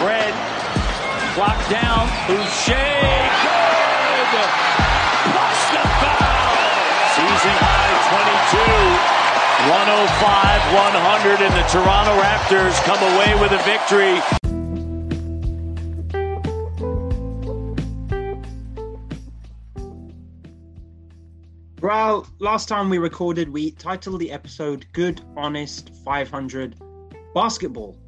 Fred, clock down. Boucher, good. Plus the foul. Season high 22. 105 100, and the Toronto Raptors come away with a victory. Well, last time we recorded, we titled the episode Good, Honest 500 Basketball.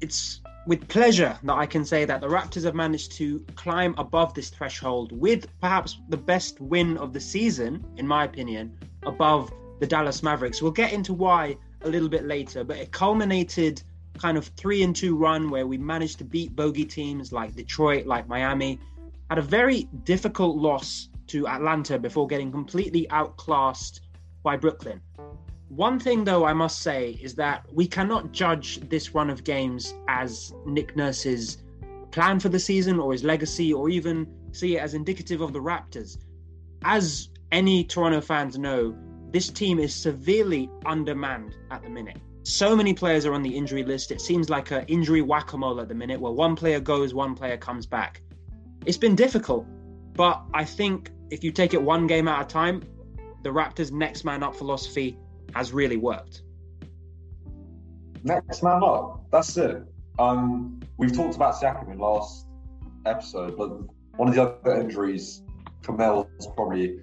It's with pleasure that I can say that the Raptors have managed to climb above this threshold with perhaps the best win of the season, in my opinion, above the Dallas Mavericks. We'll get into why a little bit later, but it culminated kind of three and two run where we managed to beat bogey teams like Detroit, like Miami. Had a very difficult loss to Atlanta before getting completely outclassed by Brooklyn. One thing, though, I must say is that we cannot judge this run of games as Nick Nurse's plan for the season or his legacy or even see it as indicative of the Raptors. As any Toronto fans know, this team is severely undermanned at the minute. So many players are on the injury list. It seems like an injury whack a mole at the minute where one player goes, one player comes back. It's been difficult, but I think if you take it one game at a time, the Raptors' next man up philosophy has really worked. Next man up. That's it. Um, we've talked about Siakam in last episode, but one of the other injuries Kamel's probably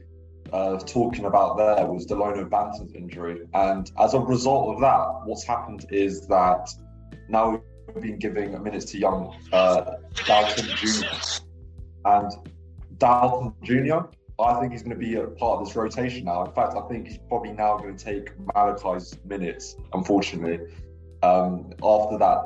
uh, talking about there was Dalano Banton's injury. And as a result of that, what's happened is that now we've been giving minutes to young uh, Dowtin Jr. And Dowtin Jr., I think he's going to be a part of this rotation now. In fact, I think he's probably now going to take Malachi's minutes, unfortunately. Um, after that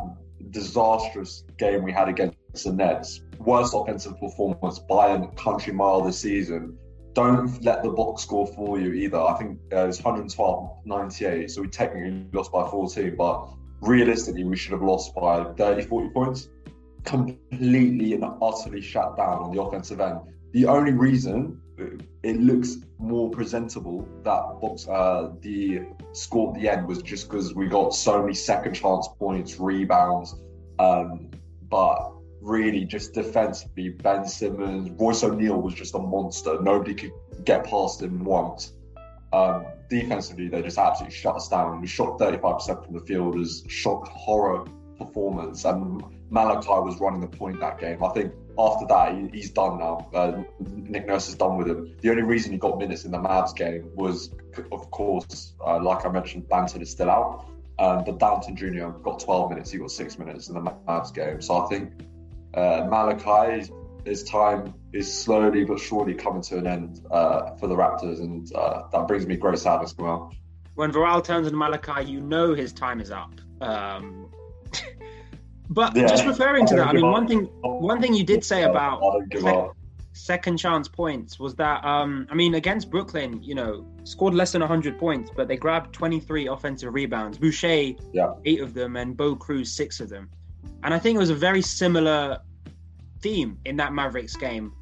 disastrous game we had against the Nets, worst offensive performance by a country mile this season don't let the box score for you either. I think uh, it's 112 98, so we technically lost by 14, but realistically, we should have lost by 30 40 points. Completely and utterly shut down on the offensive end. The only reason it looks more presentable that box uh, the score at the end was just because we got so many second chance points, rebounds, um, but really just defensively, Ben Simmons, Royce O'Neale was just a monster. Nobody could get past him once. Um, defensively, they just absolutely shut us down. We shot 35% from the field as horror performance, and Malachi was running the point that game. I think after that, he, he's done now. Uh, Nick Nurse is done with him. The only reason he got minutes in the Mavs game was, of course, uh, like I mentioned, Banton is still out. Um, but Dowtin Jr. got 12 minutes. He got six minutes in the Mavs game. So I think uh, Malachi, his time is slowly but surely coming to an end uh, for the Raptors, and uh, that brings me great sadness. As well, when Varel turns into Malachi, you know his time is up. Um, but yeah. just referring to that, I mean, one thing, one thing you did say about sec- second chance points was that, um, I mean, against Brooklyn, you know, scored less than 100 points, but they grabbed 23 offensive rebounds. Boucher, yeah. eight of them, and Bo Cruz, six of them. And I think it was a very similar theme in that Mavericks game.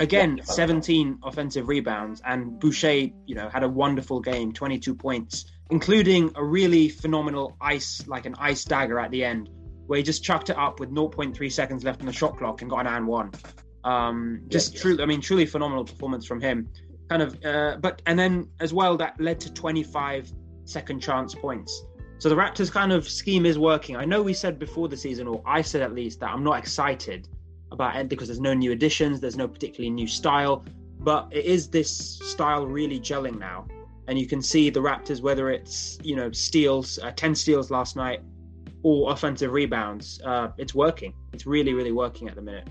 Again, yeah. 17 offensive rebounds, and Boucher, you know, had a wonderful game, 22 points, including a really phenomenal ice, like an ice dagger at the end, where he just chucked it up with 0.3 seconds left on the shot clock and got an and one. Um, just yeah, truly, I mean, truly phenomenal performance from him. Kind of, uh, but and then as well that led to 25 second chance points. So the Raptors kind of scheme is working. I know we said before the season, or I said at least, that I'm not excited about it because there's no new additions, there's no particularly new style, but it is this style really gelling now. And you can see the Raptors, whether it's you know steals, uh, ten steals last night, or offensive rebounds, uh, it's working. It's really, really working at the minute.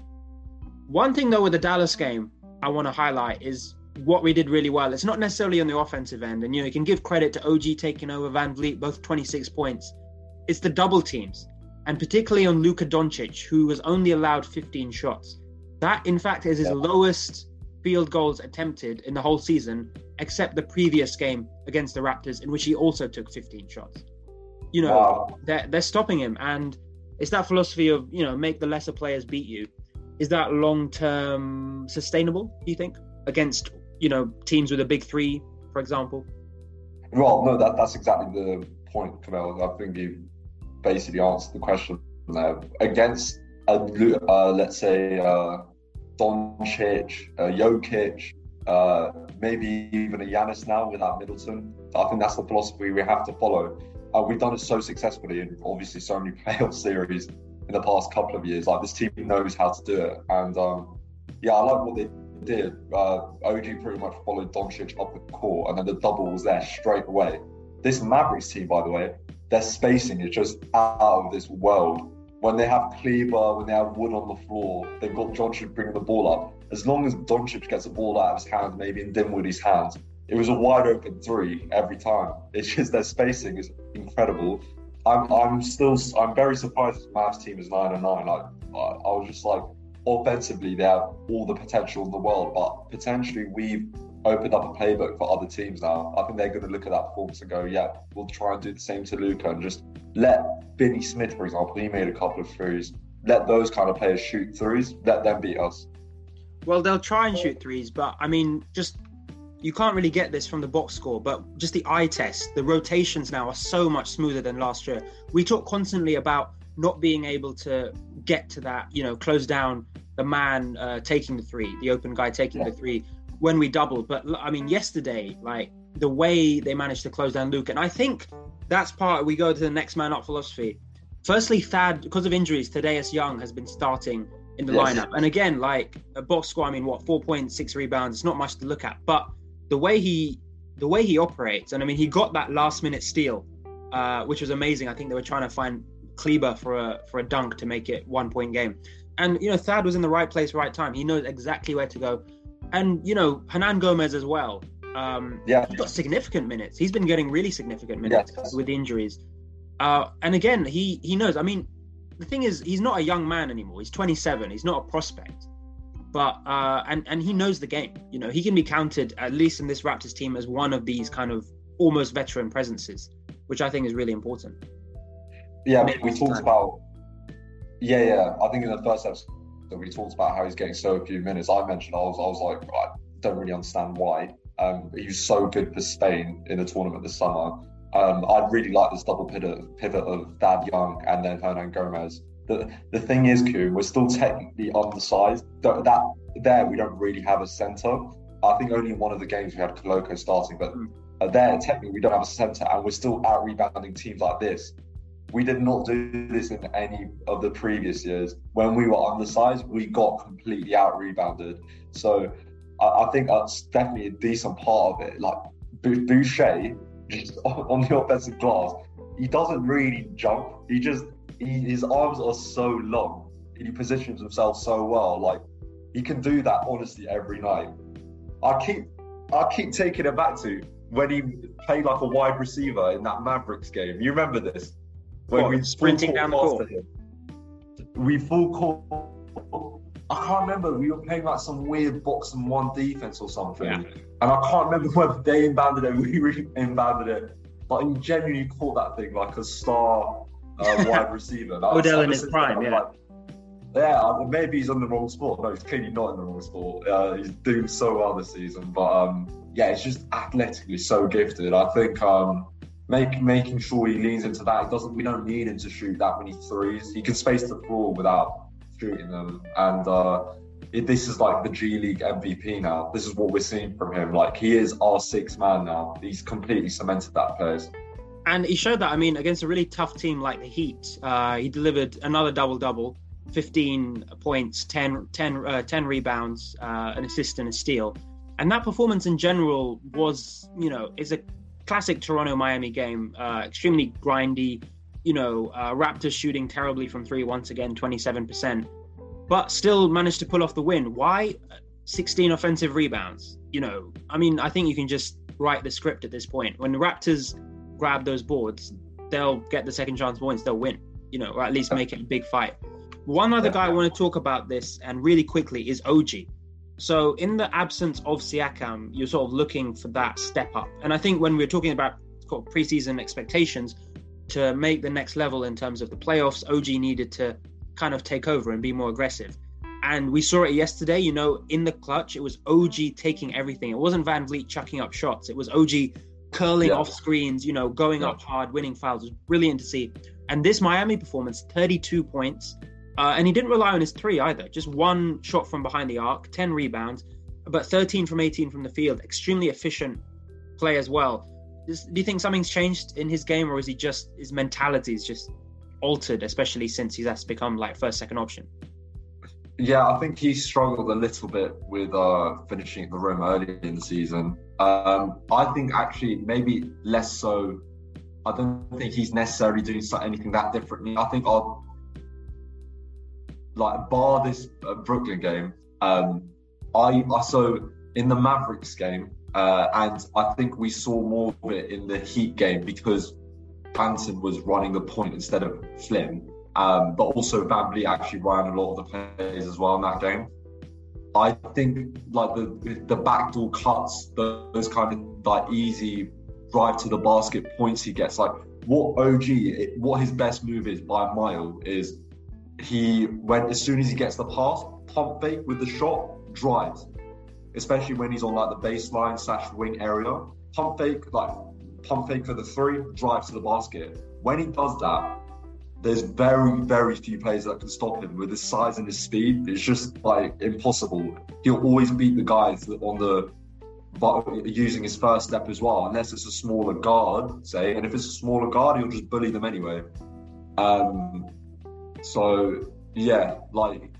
One thing though with the Dallas game, I want to highlight is what we did really well. It's not necessarily on the offensive end, and you know you can give credit to OG taking over VanVleet, both 26 points. It's the double teams, and particularly on Luka Doncic, who was only allowed 15 shots. That, in fact, is his yeah. lowest field goals attempted in the whole season, except the previous game against the Raptors, in which he also took 15 shots. You know, wow. they're, they're stopping him, and it's that philosophy of you know make the lesser players beat you. Is that long term sustainable? Do you think against you know teams with a big three, for example? Well, no, that that's exactly the point, Kamel. I think you basically answered the question there against a uh, let's say uh, Doncic, uh, Jokic, uh, maybe even a Giannis now without Middleton. I think that's the philosophy we have to follow. Uh, we've done it so successfully in obviously so many playoff series in the past couple of years. Like this team knows how to do it, and um, yeah, I like what they did. Uh, OG pretty much followed Doncic up the court, and then the double was there straight away. This Mavericks team, by the way, their spacing is just out of this world. When they have Kleber, when they have Wood on the floor, they've got Doncic bringing the ball up. As long as Doncic gets the ball out of his hands, maybe in Dinwiddie's hands, it was a wide open three every time. It's just their spacing is incredible. I'm I'm still I'm very surprised the Mavs team is nine and nine. Like I, I was just like offensively they have all the potential in the world, but potentially we've opened up a playbook for other teams now. I think they're going to look at that performance and go, yeah, we'll try and do the same to Luka and just let Finney Smith, for example, he made a couple of threes. Let those kind of players shoot threes. Let them beat us. Well, they'll try and shoot threes, but I mean, just you can't really get this from the box score, but just the eye test, the rotations now are so much smoother than last year. We talk constantly about not being able to get to that, you know, close down the man uh, taking the three, the open guy taking yeah. the three when we double. But I mean, yesterday, like the way they managed to close down Luke, and I think that's part. We go to the next man up philosophy. Firstly, Thad, because of injuries, Thaddeus Young has been starting in the yes. lineup, and again, like a box score. I mean, what four point six rebounds? It's not much to look at, but the way he the way he operates, and I mean, he got that last minute steal, uh, which was amazing. I think they were trying to find Kleber for a for a dunk to make it one point game. And you know, Thad was in the right place, right time. He knows exactly where to go. And you know, Hernangomez as well. Um, yeah, got significant minutes. He's been getting really significant minutes yes. with injuries. Uh, and again, he he knows. I mean, the thing is, he's not a young man anymore. He's 27. He's not a prospect but uh, and and he knows the game. You know, he can be counted at least in this Raptors team as one of these kind of almost veteran presences, which I think is really important. Yeah, we talked time. about. Yeah, yeah. I think in the first episode we talked about how he's getting so few minutes. I mentioned I was I was like I don't really understand why. Um, he was so good for Spain in the tournament this summer. Um, I really like this double pivot, pivot of Thad Young and then Hernangomez. The, the thing is, Kuhn, we're still technically undersized. That, that there we don't really have a centre. I think only in one of the games we had Koloko starting, but uh, there technically we don't have a centre, and we're still out rebounding teams like this. We did not do this in any of the previous years. When we were undersized, we got completely out rebounded. So I, I, think that's definitely a decent part of it. Like Boucher, just on the offensive glass, he doesn't really jump. He just he, his arms are so long he positions himself so well. Like he can do that honestly every night. I keep I keep taking it back to when he played like a wide receiver in that Mavericks game. You remember this? When what, we sprinting down the court. We full court. I can't remember. We were playing like some weird box and one defense or something, yeah. and I can't remember whether they inbounded it, or we inbounded it, but he genuinely caught that thing like a star uh, wide receiver. Odell in his prime, yeah. Like, yeah, maybe he's on the wrong sport. No, he's clearly not in the wrong sport. Uh, he's doing so well this season, but um, yeah, it's just athletically so gifted. I think um, make, making sure he leans into that. It doesn't. We don't need him to shoot that many threes. He can space the floor without shooting them, and uh, it, this is like the G League MVP now. This is what we're seeing from him. Like he is our sixth man now. He's completely cemented that place and he showed that. I mean, against a really tough team like the Heat, uh, he delivered another double double, 15 points, 10, 10, uh, 10 rebounds, uh, an assist, and a steal. And that performance in general was, you know, is a classic Toronto Miami game, uh, extremely grindy. You know, uh, Raptors shooting terribly from three once again, 27%, but still managed to pull off the win. Why? 16 offensive rebounds. You know, I mean, I think you can just write the script at this point. When the Raptors grab those boards, they'll get the second chance points, they'll win, you know, or at least make it a big fight. One other guy I want to talk about this and really quickly is OG. So, in the absence of Siakam, you're sort of looking for that step up. And I think when we're talking about preseason expectations to make the next level in terms of the playoffs, OG needed to kind of take over and be more aggressive. And we saw it yesterday, you know, in the clutch, it was OG taking everything. It wasn't VanVleet chucking up shots, it was OG curling yeah. off screens, you know, going yeah. up hard, winning fouls. It was brilliant to see. And this Miami performance, 32 points. Uh, and he didn't rely on his three either. Just one shot from behind the arc, 10 rebounds, but 13 from 18 from the field. Extremely efficient play as well. do you think something's changed in his game, or is he just his mentality is just altered, especially since he's has become like first, second option? Yeah, I think he struggled a little bit with uh, finishing at the rim early in the season. Um, I think actually maybe less so. I don't think he's necessarily doing anything that differently. I think I'll like bar this uh, Brooklyn game. Um, I, I so in the Mavericks game, uh, and I think we saw more of it in the Heat game because Banton was running the point instead of Flynn. Um, but also VanVleet actually ran a lot of the plays as well in that game. I think like the the backdoor cuts, those kind of like easy drive to the basket points he gets. Like what OG, what his best move is by a mile is he when as soon as he gets the pass, pump fake with the shot, drives. Especially when he's on like the baseline slash wing area, pump fake like pump fake for the three, drives to the basket. When he does that, there's very, very few players that can stop him with his size and his speed. It's just like impossible. He'll always beat the guys on the but using his first step as well, unless it's a smaller guard, say. And if it's a smaller guard, he'll just bully them anyway. Um, so yeah, like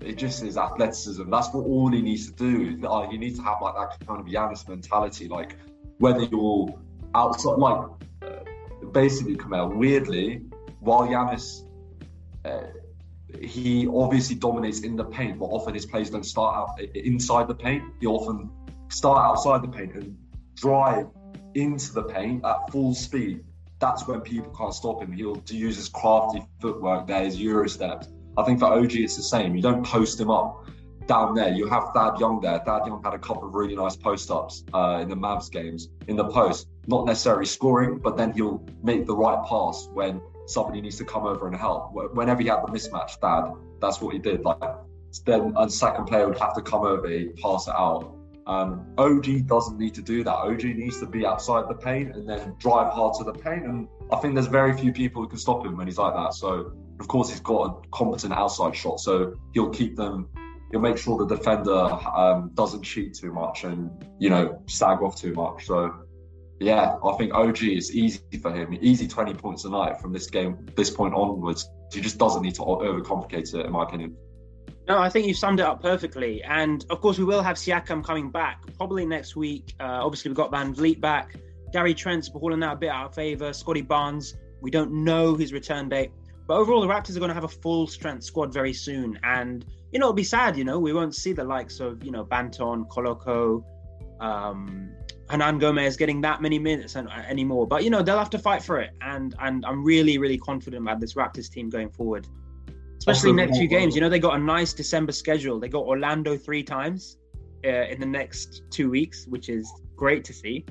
it just is athleticism. That's what all he needs to do. Like, you need to have like that kind of Giannis mentality. Like whether you're outside, like uh, basically, Kamel. Weirdly, while Giannis, uh, he obviously dominates in the paint, but often his plays don't start out inside the paint. He often start outside the paint and drive into the paint at full speed. That's when people can't stop him. He'll use his crafty footwork there, his Euro steps. I think for OG, it's the same. You don't post him up down there. You have Thad Young there. Thad Young had a couple of really nice post ups uh, in the Mavs games in the post. Not necessarily scoring, but then he'll make the right pass when somebody needs to come over and help. Whenever he had the mismatch, Thad, that's what he did. Like then a second player would have to come over, he'd pass it out. Um, OG doesn't need to do that. OG needs to be outside the paint and then drive hard to the paint. And I think there's very few people who can stop him when he's like that. So of course he's got a competent outside shot, so he'll keep them. He'll make sure the defender um, doesn't cheat too much and you know sag off too much. So yeah, I think OG is easy for him. Easy 20 points a night from this game, this point onwards. He just doesn't need to overcomplicate it, in my opinion. No, I think you've summed it up perfectly. And of course, we will have Siakam coming back probably next week. Uh, obviously, we've got VanVleet back. Gary Trent's falling out a bit out of favour. Scotty Barnes, we don't know his return date. But overall, the Raptors are going to have a full strength squad very soon. And, you know, it'll be sad, you know, we won't see the likes of, you know, Banton, Koloko, um, Hernangomez getting that many minutes anymore. But you know they'll have to fight for it, and and I'm really really confident about this Raptors team going forward, especially next few games. You know they got a nice December schedule. They got Orlando three times uh, in the next two weeks, which is great to see.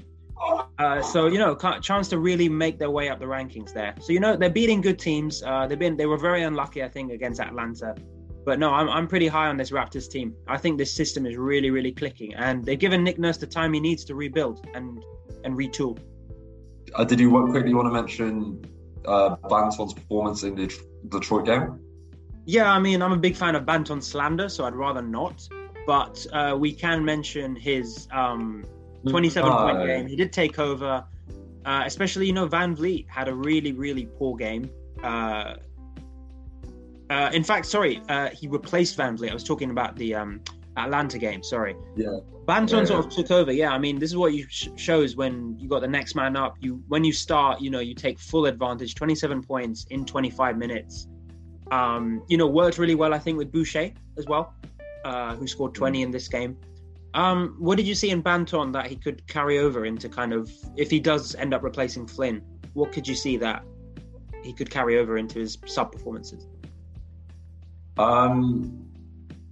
Uh, so you know, chance to really make their way up the rankings there. So you know they're beating good teams. Uh, they've been they were very unlucky, I think, against Atlanta. But no, I'm, I'm pretty high on this Raptors team. I think this system is really, really clicking, and they've given Nick Nurse the time he needs to rebuild and and retool. Uh, did you quickly want to mention uh, Banton's performance in the Detroit game? Yeah, I mean, I'm a big fan of Banton slander, so I'd rather not. But uh, we can mention his um, 27 point game. He did take over. Uh, especially, you know, VanVleet had a really, really poor game. Uh, uh, in fact, sorry, uh, he replaced VanVleet. I was talking about the um, Atlanta game. Sorry. Yeah. Banton yeah, sort of took over. Yeah, I mean, this is what you sh- shows when you got the next man up. You when you start, you know, you take full advantage. Twenty-seven points in twenty-five minutes. Um, you know, worked really well. I think with Boucher as well, uh, who scored twenty in this game. Um, what did you see in Banton that he could carry over into kind of if he does end up replacing Flynn? What could you see that he could carry over into his sub performances? Um,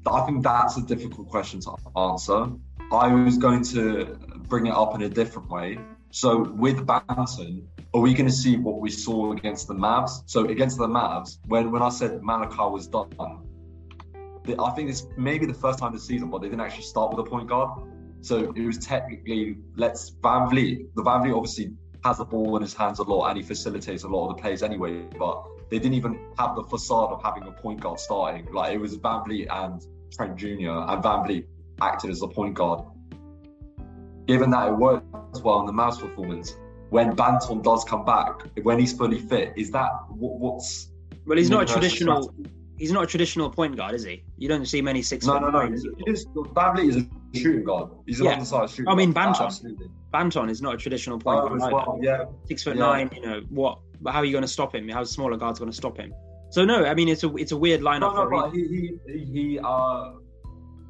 I think that's a difficult question to answer. I was going to bring it up in a different way. So with Banton, are we going to see what we saw against the Mavs? So against the Mavs, when when I said Malachi was done, I think it's maybe the first time this season, but they didn't actually start with a point guard. So it was technically let's VanVleet. The VanVleet obviously has the ball in his hands a lot and he facilitates a lot of the plays anyway. But they didn't even have the facade of having a point guard starting. Like it was VanVleet and Trent Jr. and VanVleet acted as a point guard. Given that it worked well in the Mavs performance, when Banton does come back, when he's fully fit, is that what, what's well? He's not a traditional. Strategy? He's not a traditional point guard, is he? You don't see many six. No, no, no. Van is a shooting guard. He's an yeah. undersized shooting. I mean, Banton. Banton is not a traditional point oh, guard. Well, yeah. Six foot yeah. nine. You know what? How are you going to stop him? How smaller guards going to stop him? So no, I mean it's a it's a weird lineup. No, no, but he he, he uh,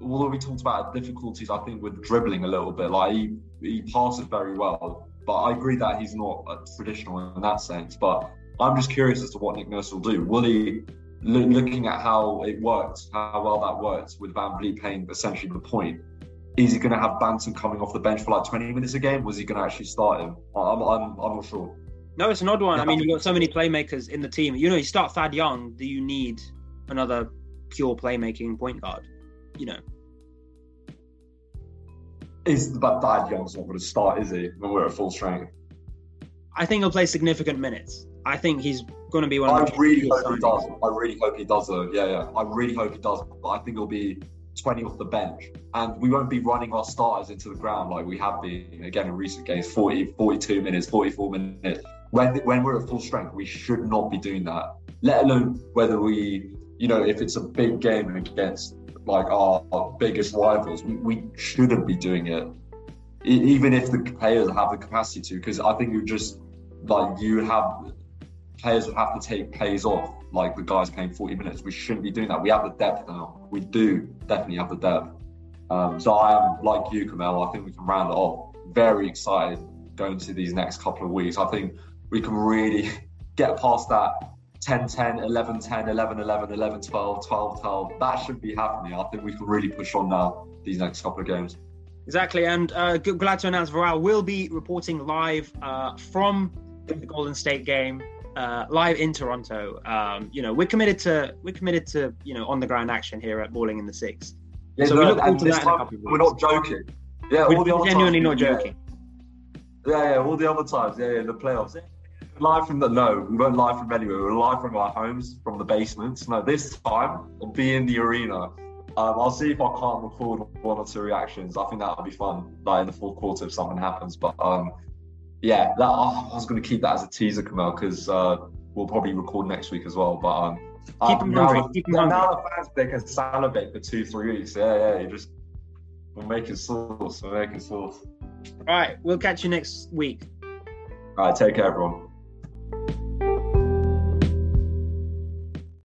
although we talked about difficulties, I think with dribbling a little bit, like he he passes very well. But I agree that he's not a traditional in that sense. But I'm just curious as to what Nick Nurse will do. Will he, looking at how it worked, how well that worked with VanVleet playing essentially the point, is he going to have Banton coming off the bench for like 20 minutes a game? Was he going to actually start him? I'm, I'm, I'm not sure. No, it's an odd one. I mean, you've got so many playmakers in the team. You know, you start Thad Young, do you need another pure playmaking point guard? You know. Is but Thad Young's not going to start, is he? When we're at full strength. I think he'll play significant minutes. I think he's going to be one. I really hope he does. I really hope he does, though. Yeah, yeah. I really hope he does. But I think he'll be 20 off the bench. And we won't be running our starters into the ground like we have been, again, in recent games 40, 42 minutes, 44 minutes. When, when we're at full strength, we should not be doing that, let alone whether we, you know, if it's a big game against like our, our biggest rivals, we, we shouldn't be doing it. Even if the players have the capacity to, because I think you just like you have players would have to take plays off, like the guys playing 40 minutes. We shouldn't be doing that. We have the depth now. We do definitely have the depth. Um, so I am like you, Kamel. I think we can round it off. Very excited going to these next couple of weeks. I think we can really get past that 10 10, 11 10, 11 11, 11 12, 12 12. That should be happening. I think we can really push on now these next couple of games. Exactly. And uh, glad to announce Varal will be reporting live uh, from the Golden State game uh, live in Toronto. Um, you know, we're committed to we're committed to you know on the ground action here at Balling in the Six. Yeah, so no, we look forward to that. Time, we're not joking. Yeah, we're all the genuinely times, not joking. Yeah, yeah, all the other times. Yeah, yeah, the playoffs. Live from the no, we weren't live from anywhere. We were live from our homes, from the basements. No, this time we'll be in the arena. Um, I'll see if I can't record one or two reactions. I think that'll be fun, like in the fourth quarter if something happens. But um, yeah, that, I was going to keep that as a teaser, Kamal, because uh, we'll probably record next week as well. But um, keep them now, hungry. Keep them now the fans they can salivate for two, three weeks. Yeah, yeah, you just we're making sauce. We're making sauce. All right, we'll catch you next week. All right, take care, everyone.